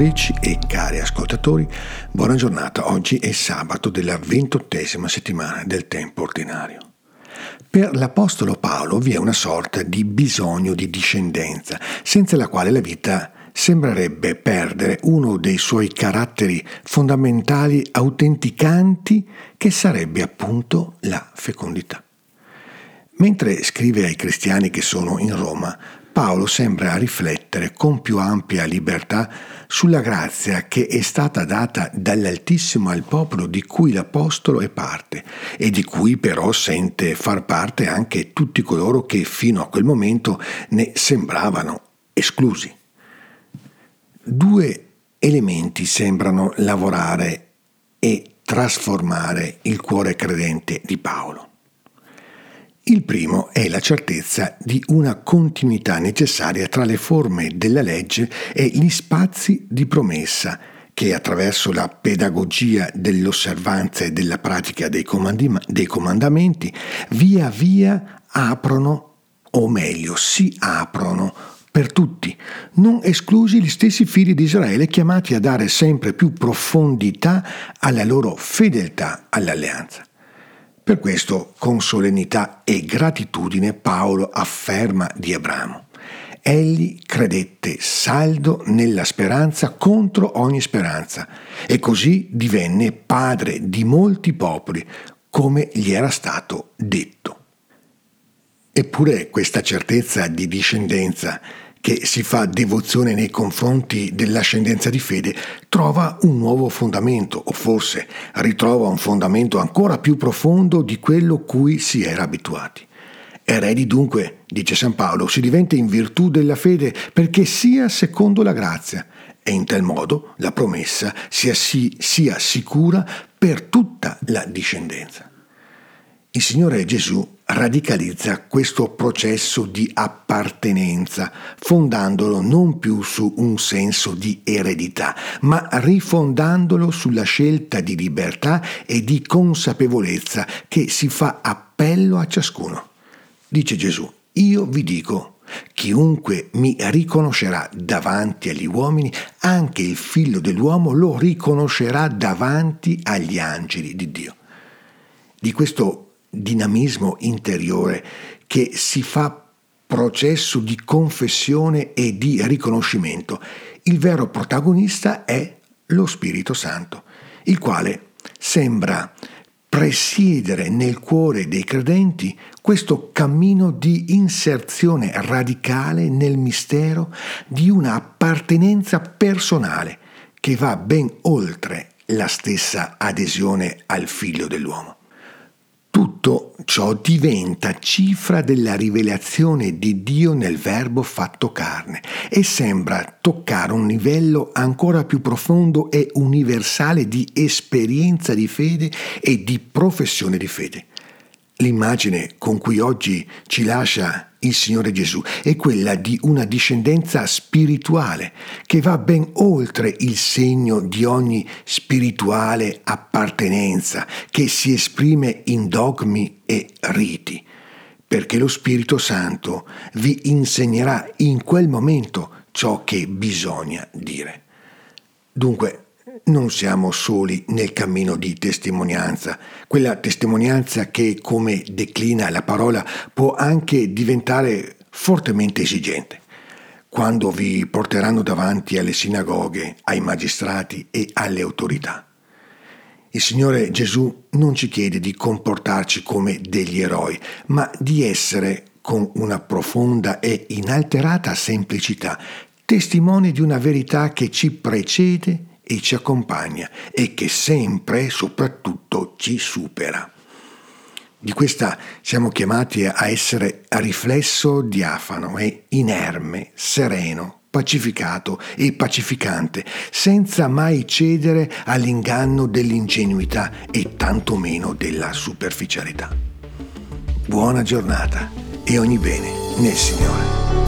ascoltatrici e cari ascoltatori, buona giornata. Oggi è sabato della ventottesima settimana del tempo ordinario. Per l'Apostolo Paolo vi è una sorta di bisogno di discendenza, senza la quale la vita sembrerebbe perdere uno dei suoi caratteri fondamentali autenticanti che sarebbe appunto la fecondità. Mentre scrive ai cristiani che sono in Roma, Paolo sembra riflettere con più ampia libertà sulla grazia che è stata data dall'Altissimo al popolo di cui l'Apostolo è parte e di cui però sente far parte anche tutti coloro che fino a quel momento ne sembravano esclusi. Due elementi sembrano lavorare e trasformare il cuore credente di Paolo. Il primo è la certezza di una continuità necessaria tra le forme della legge e gli spazi di promessa che attraverso la pedagogia dell'osservanza e della pratica dei, dei comandamenti via via aprono, o meglio si aprono per tutti, non esclusi gli stessi figli di Israele chiamati a dare sempre più profondità alla loro fedeltà all'alleanza. Per questo, con solennità e gratitudine, Paolo afferma di Abramo. Egli credette saldo nella speranza contro ogni speranza e così divenne padre di molti popoli, come gli era stato detto. Eppure questa certezza di discendenza che si fa devozione nei confronti dell'ascendenza di fede, trova un nuovo fondamento, o forse ritrova un fondamento ancora più profondo di quello cui si era abituati. Eredi dunque, dice San Paolo, si diventa in virtù della fede perché sia secondo la grazia e in tal modo la promessa sia, si, sia sicura per tutta la discendenza. Il Signore Gesù radicalizza questo processo di appartenenza, fondandolo non più su un senso di eredità, ma rifondandolo sulla scelta di libertà e di consapevolezza che si fa appello a ciascuno. Dice Gesù, io vi dico, chiunque mi riconoscerà davanti agli uomini, anche il figlio dell'uomo lo riconoscerà davanti agli angeli di Dio. Di questo dinamismo interiore che si fa processo di confessione e di riconoscimento. Il vero protagonista è lo Spirito Santo, il quale sembra presiedere nel cuore dei credenti questo cammino di inserzione radicale nel mistero di una appartenenza personale che va ben oltre la stessa adesione al figlio dell'uomo. Tutto ciò diventa cifra della rivelazione di Dio nel Verbo fatto carne e sembra toccare un livello ancora più profondo e universale di esperienza di fede e di professione di fede. L'immagine con cui oggi ci lascia il Signore Gesù è quella di una discendenza spirituale che va ben oltre il segno di ogni spirituale appartenenza che si esprime in dogmi e riti, perché lo Spirito Santo vi insegnerà in quel momento ciò che bisogna dire. Dunque, non siamo soli nel cammino di testimonianza, quella testimonianza che, come declina la parola, può anche diventare fortemente esigente. Quando vi porteranno davanti alle sinagoghe, ai magistrati e alle autorità. Il Signore Gesù non ci chiede di comportarci come degli eroi, ma di essere, con una profonda e inalterata semplicità, testimoni di una verità che ci precede e ci accompagna e che sempre e soprattutto ci supera. Di questa siamo chiamati a essere riflesso diafano e inerme, sereno, pacificato e pacificante, senza mai cedere all'inganno dell'ingenuità e tantomeno della superficialità. Buona giornata e ogni bene nel Signore.